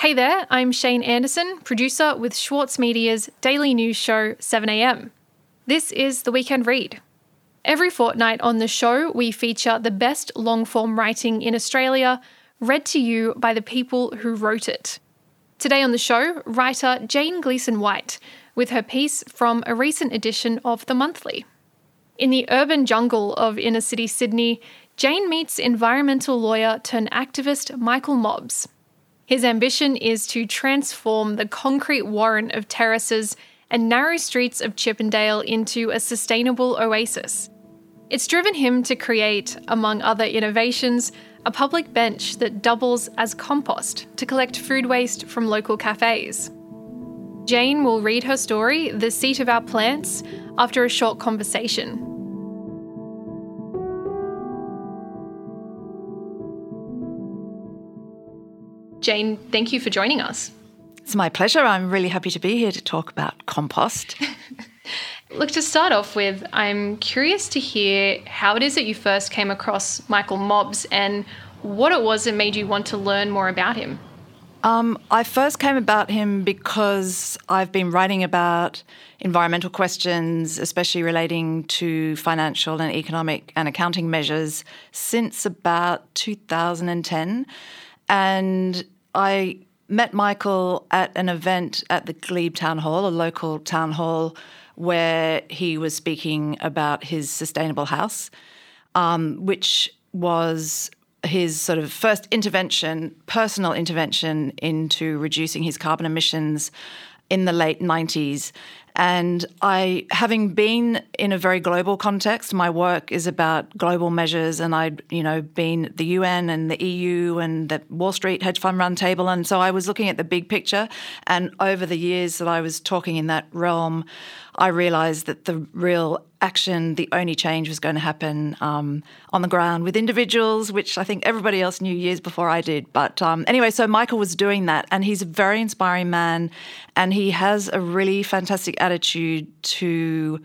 Hey there, I'm Shane Anderson, producer with Schwartz Media's daily news show 7am. This is the Weekend Read. Every fortnight on the show, we feature the best long form writing in Australia, read to you by the people who wrote it. Today on the show, writer Jane Gleeson White with her piece from a recent edition of The Monthly. In the urban jungle of inner city Sydney, Jane meets environmental lawyer turned activist Michael Mobbs. His ambition is to transform the concrete warren of terraces and narrow streets of Chippendale into a sustainable oasis. It's driven him to create, among other innovations, a public bench that doubles as compost to collect food waste from local cafes. Jane will read her story, The Seat of Our Plants, after a short conversation. Jane, thank you for joining us. It's my pleasure. I'm really happy to be here to talk about compost. Look, to start off with, I'm curious to hear how it is that you first came across Michael Mobbs and what it was that made you want to learn more about him. Um, I first came about him because I've been writing about environmental questions, especially relating to financial and economic and accounting measures, since about 2010. And I met Michael at an event at the Glebe Town Hall, a local town hall, where he was speaking about his sustainable house, um, which was his sort of first intervention, personal intervention into reducing his carbon emissions in the late 90s. And I, having been in a very global context, my work is about global measures, and I'd, you know, been the UN and the EU and the Wall Street hedge fund roundtable, and so I was looking at the big picture. And over the years that I was talking in that realm, I realised that the real action, the only change was going to happen um, on the ground with individuals, which I think everybody else knew years before I did. But um, anyway, so Michael was doing that, and he's a very inspiring man, and he has a really fantastic attitude to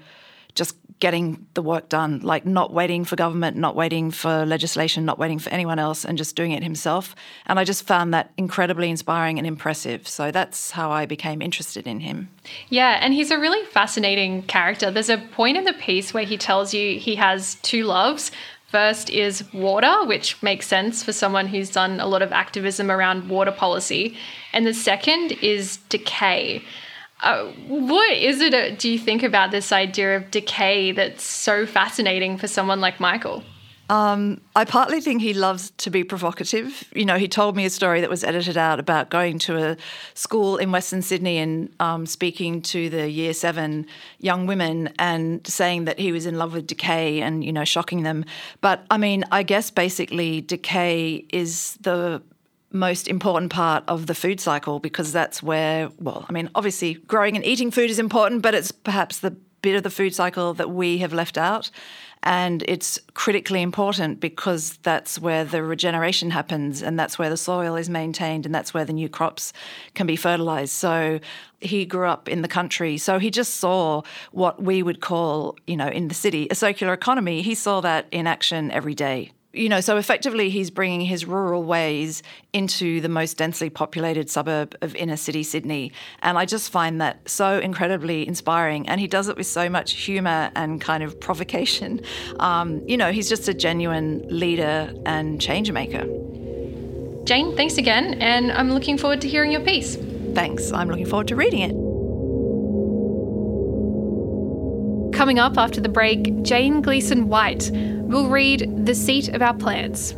getting the work done, like not waiting for government, not waiting for legislation, not waiting for anyone else, and just doing it himself. And I just found that incredibly inspiring and impressive. So that's how I became interested in him. Yeah, and he's a really fascinating character. There's a point in the piece where he tells you he has two loves. First is water, which makes sense for someone who's done a lot of activism around water policy. And the second is decay. Uh, what is it, uh, do you think, about this idea of decay that's so fascinating for someone like Michael? Um, I partly think he loves to be provocative. You know, he told me a story that was edited out about going to a school in Western Sydney and um, speaking to the year seven young women and saying that he was in love with decay and, you know, shocking them. But I mean, I guess basically decay is the most important part of the food cycle because that's where, well, I mean, obviously growing and eating food is important, but it's perhaps the bit of the food cycle that we have left out. And it's critically important because that's where the regeneration happens and that's where the soil is maintained and that's where the new crops can be fertilized. So he grew up in the country. So he just saw what we would call, you know, in the city, a circular economy. He saw that in action every day you know, so effectively he's bringing his rural ways into the most densely populated suburb of inner city Sydney. And I just find that so incredibly inspiring. And he does it with so much humour and kind of provocation. Um, you know, he's just a genuine leader and change maker. Jane, thanks again. And I'm looking forward to hearing your piece. Thanks. I'm looking forward to reading it. Coming up after the break, Jane Gleeson White will read The Seat of Our Plants.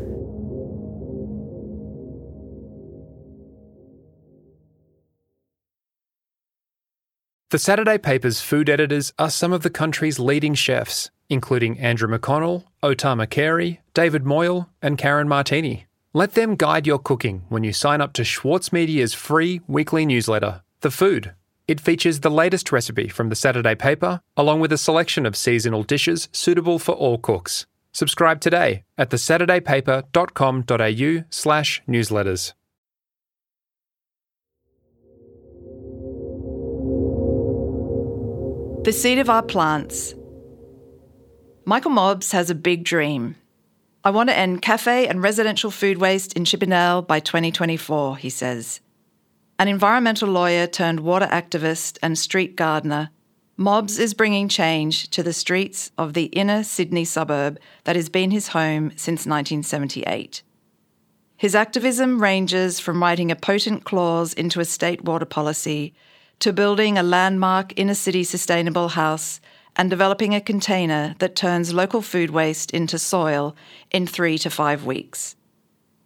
The Saturday paper's food editors are some of the country's leading chefs, including Andrew McConnell, O Tama Carey, David Moyle, and Karen Martini. Let them guide your cooking when you sign up to Schwartz Media's free weekly newsletter, The Food. It features the latest recipe from the Saturday paper, along with a selection of seasonal dishes suitable for all cooks. Subscribe today at thesaturdaypaper.com.au slash newsletters. The seed of our plants. Michael Mobbs has a big dream. I want to end cafe and residential food waste in Chippendale by 2024, he says. An environmental lawyer turned water activist and street gardener, Mobbs is bringing change to the streets of the inner Sydney suburb that has been his home since 1978. His activism ranges from writing a potent clause into a state water policy to building a landmark inner city sustainable house and developing a container that turns local food waste into soil in three to five weeks.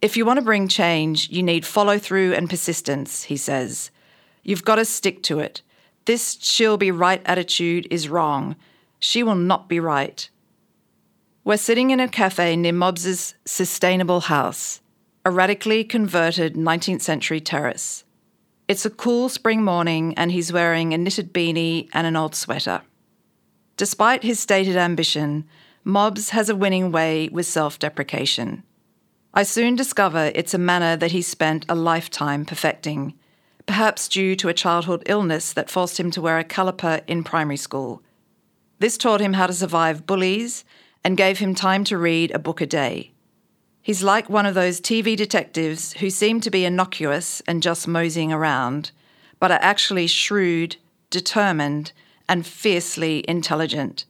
If you want to bring change, you need follow through and persistence, he says. You've got to stick to it. This she'll be right attitude is wrong. She will not be right. We're sitting in a cafe near Mobbs's sustainable house, a radically converted 19th century terrace. It's a cool spring morning, and he's wearing a knitted beanie and an old sweater. Despite his stated ambition, Mobbs has a winning way with self deprecation. I soon discover it's a manner that he spent a lifetime perfecting, perhaps due to a childhood illness that forced him to wear a caliper in primary school. This taught him how to survive bullies and gave him time to read a book a day. He's like one of those TV detectives who seem to be innocuous and just moseying around, but are actually shrewd, determined, and fiercely intelligent.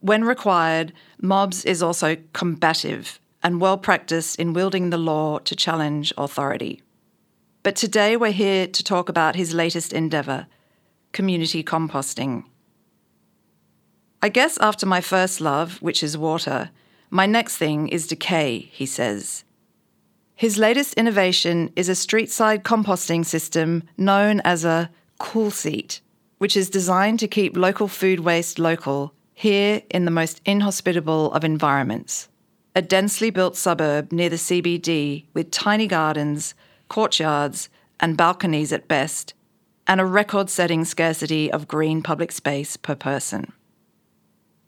When required, Mobbs is also combative and well practiced in wielding the law to challenge authority. But today we're here to talk about his latest endeavour community composting. I guess after my first love, which is water, my next thing is decay, he says. His latest innovation is a street side composting system known as a cool seat which is designed to keep local food waste local here in the most inhospitable of environments. A densely built suburb near the CBD with tiny gardens, courtyards, and balconies at best, and a record setting scarcity of green public space per person.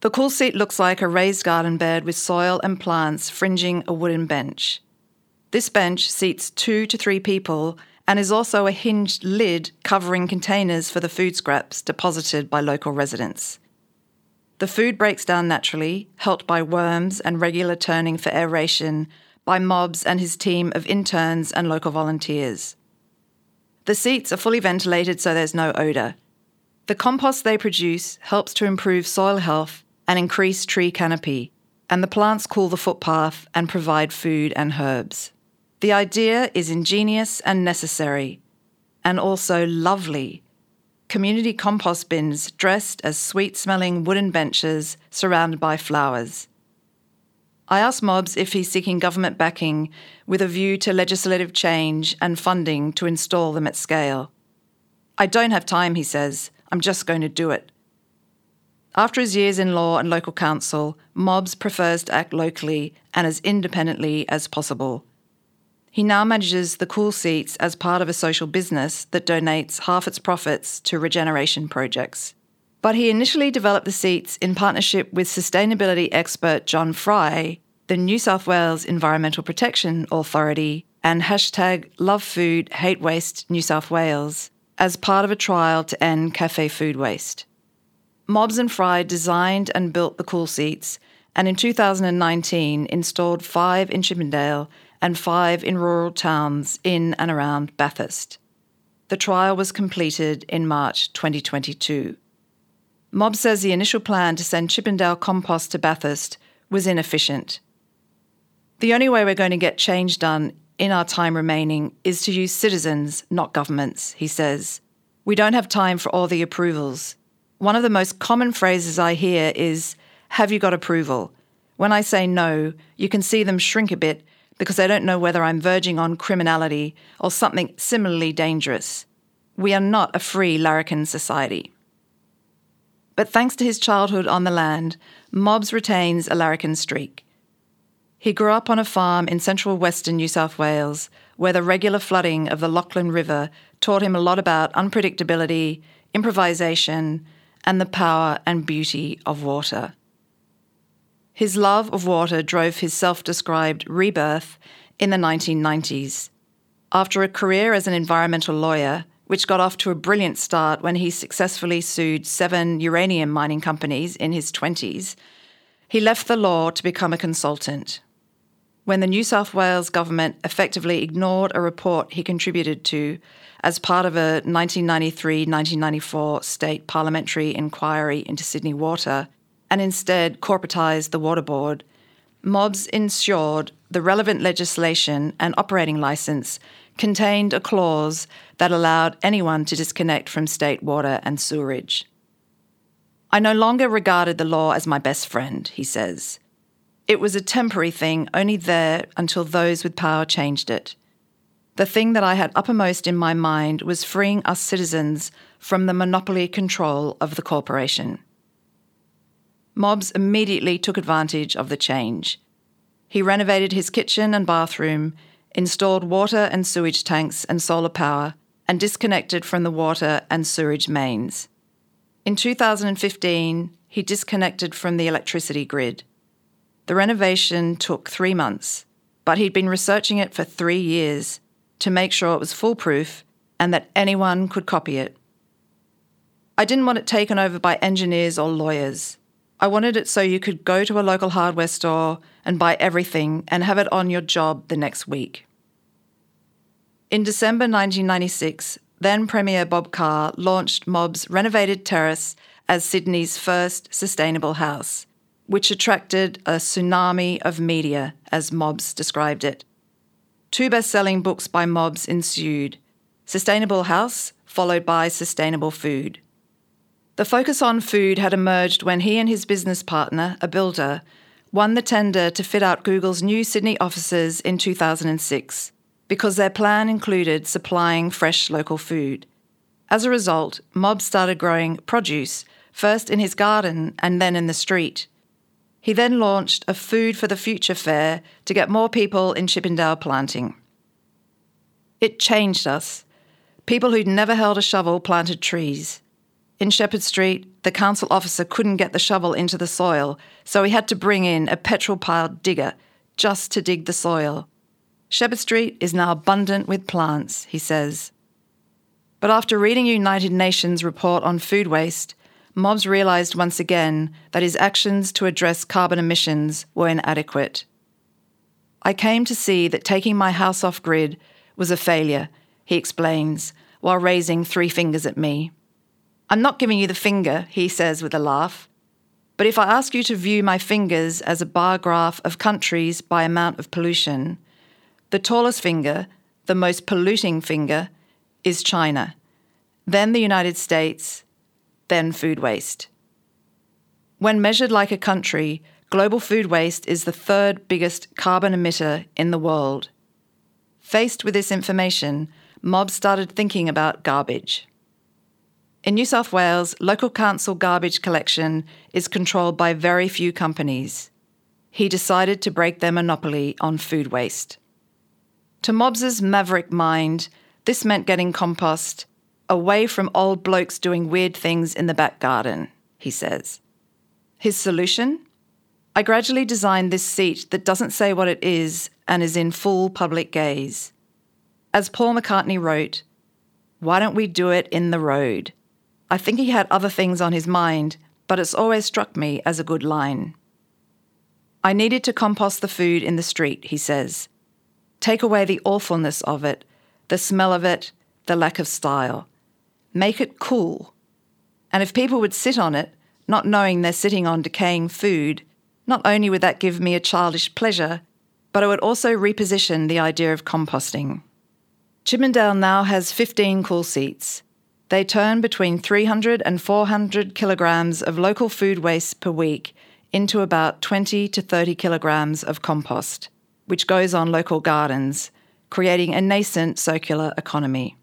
The cool seat looks like a raised garden bed with soil and plants fringing a wooden bench. This bench seats two to three people and is also a hinged lid covering containers for the food scraps deposited by local residents. The food breaks down naturally, helped by worms and regular turning for aeration by Mobbs and his team of interns and local volunteers. The seats are fully ventilated so there's no odour. The compost they produce helps to improve soil health and increase tree canopy, and the plants cool the footpath and provide food and herbs. The idea is ingenious and necessary, and also lovely. Community compost bins dressed as sweet smelling wooden benches surrounded by flowers. I asked Mobbs if he's seeking government backing with a view to legislative change and funding to install them at scale. I don't have time, he says. I'm just going to do it. After his years in law and local council, Mobbs prefers to act locally and as independently as possible. He now manages the cool seats as part of a social business that donates half its profits to regeneration projects. But he initially developed the seats in partnership with sustainability expert John Fry, the New South Wales Environmental Protection Authority, and hashtag Love Food Hate Waste New South Wales as part of a trial to end cafe food waste. Mobbs and Fry designed and built the cool seats, and in 2019 installed five in Chippendale and five in rural towns in and around Bathurst. The trial was completed in March 2022. Mobbs says the initial plan to send Chippendale compost to Bathurst was inefficient. The only way we're going to get change done in our time remaining is to use citizens, not governments, he says. We don't have time for all the approvals. One of the most common phrases I hear is, Have you got approval? When I say no, you can see them shrink a bit because I don't know whether I'm verging on criminality or something similarly dangerous. We are not a free larrikin society. But thanks to his childhood on the land, Mobbs retains a larrikin streak. He grew up on a farm in central western New South Wales, where the regular flooding of the Lachlan River taught him a lot about unpredictability, improvisation, and the power and beauty of water. His love of water drove his self described rebirth in the 1990s. After a career as an environmental lawyer, which got off to a brilliant start when he successfully sued seven uranium mining companies in his 20s, he left the law to become a consultant. when the New South Wales government effectively ignored a report he contributed to as part of a 1993 1994 state parliamentary inquiry into Sydney Water and instead corporatized the Water Board, Mobbs ensured the relevant legislation and operating licence contained a clause that allowed anyone to disconnect from state water and sewerage. I no longer regarded the law as my best friend, he says. It was a temporary thing, only there until those with power changed it. The thing that I had uppermost in my mind was freeing us citizens from the monopoly control of the corporation. Mobbs immediately took advantage of the change. He renovated his kitchen and bathroom, installed water and sewage tanks and solar power, and disconnected from the water and sewage mains. In 2015, he disconnected from the electricity grid. The renovation took three months, but he'd been researching it for three years to make sure it was foolproof and that anyone could copy it. I didn't want it taken over by engineers or lawyers. I wanted it so you could go to a local hardware store and buy everything and have it on your job the next week. In December 1996, then Premier Bob Carr launched Mob's renovated terrace as Sydney's first sustainable house, which attracted a tsunami of media, as Mobbs described it. Two best selling books by Mobbs ensued Sustainable House, followed by Sustainable Food. The focus on food had emerged when he and his business partner, a builder, won the tender to fit out Google's new Sydney offices in 2006 because their plan included supplying fresh local food. As a result, Mobbs started growing produce, first in his garden and then in the street. He then launched a Food for the Future fair to get more people in Chippendale planting. It changed us. People who'd never held a shovel planted trees. In Shepherd Street, the council officer couldn't get the shovel into the soil, so he had to bring in a petrol powered digger just to dig the soil. Shepherd Street is now abundant with plants, he says. But after reading United Nations report on food waste, Mobbs realised once again that his actions to address carbon emissions were inadequate. I came to see that taking my house off grid was a failure, he explains, while raising three fingers at me. I'm not giving you the finger, he says with a laugh. But if I ask you to view my fingers as a bar graph of countries by amount of pollution, the tallest finger, the most polluting finger, is China, then the United States, then food waste. When measured like a country, global food waste is the third biggest carbon emitter in the world. Faced with this information, Mobbs started thinking about garbage. In New South Wales, local council garbage collection is controlled by very few companies. He decided to break their monopoly on food waste. To Mobbs's maverick mind, this meant getting compost away from old blokes doing weird things in the back garden, he says. His solution? I gradually designed this seat that doesn't say what it is and is in full public gaze. As Paul McCartney wrote, why don't we do it in the road? I think he had other things on his mind, but it's always struck me as a good line. I needed to compost the food in the street, he says. Take away the awfulness of it, the smell of it, the lack of style. Make it cool. And if people would sit on it, not knowing they're sitting on decaying food, not only would that give me a childish pleasure, but it would also reposition the idea of composting. Chippendale now has 15 cool seats. They turn between 300 and 400 kilograms of local food waste per week into about 20 to 30 kilograms of compost, which goes on local gardens, creating a nascent circular economy.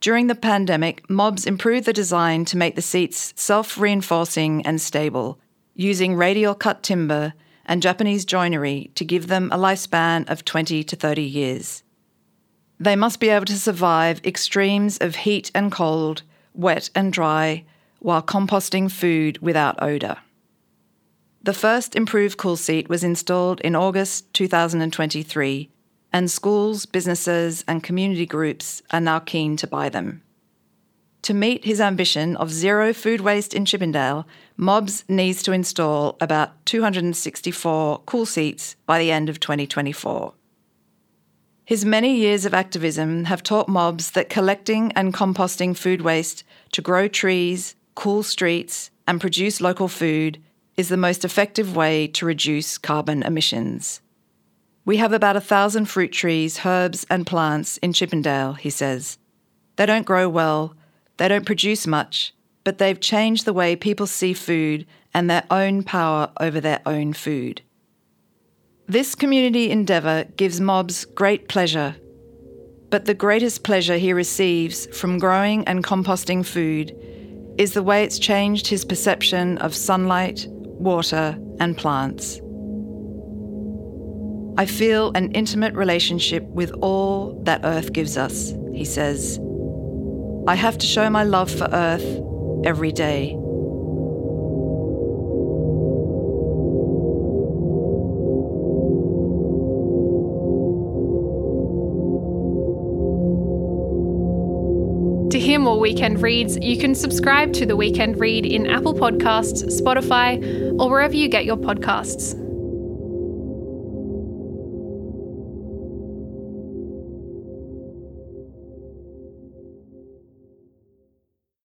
During the pandemic, Mobbs improved the design to make the seats self reinforcing and stable, using radial cut timber and Japanese joinery to give them a lifespan of 20 to 30 years. They must be able to survive extremes of heat and cold, wet and dry, while composting food without odour. The first improved cool seat was installed in August 2023, and schools, businesses, and community groups are now keen to buy them. To meet his ambition of zero food waste in Chippendale, Mobbs needs to install about 264 cool seats by the end of 2024. His many years of activism have taught Mobbs that collecting and composting food waste to grow trees, cool streets, and produce local food is the most effective way to reduce carbon emissions. We have about a thousand fruit trees, herbs, and plants in Chippendale, he says. They don't grow well, they don't produce much, but they've changed the way people see food and their own power over their own food. This community endeavour gives Mobbs great pleasure, but the greatest pleasure he receives from growing and composting food is the way it's changed his perception of sunlight, water, and plants. I feel an intimate relationship with all that Earth gives us, he says. I have to show my love for Earth every day. Weekend reads, you can subscribe to the Weekend Read in Apple Podcasts, Spotify, or wherever you get your podcasts.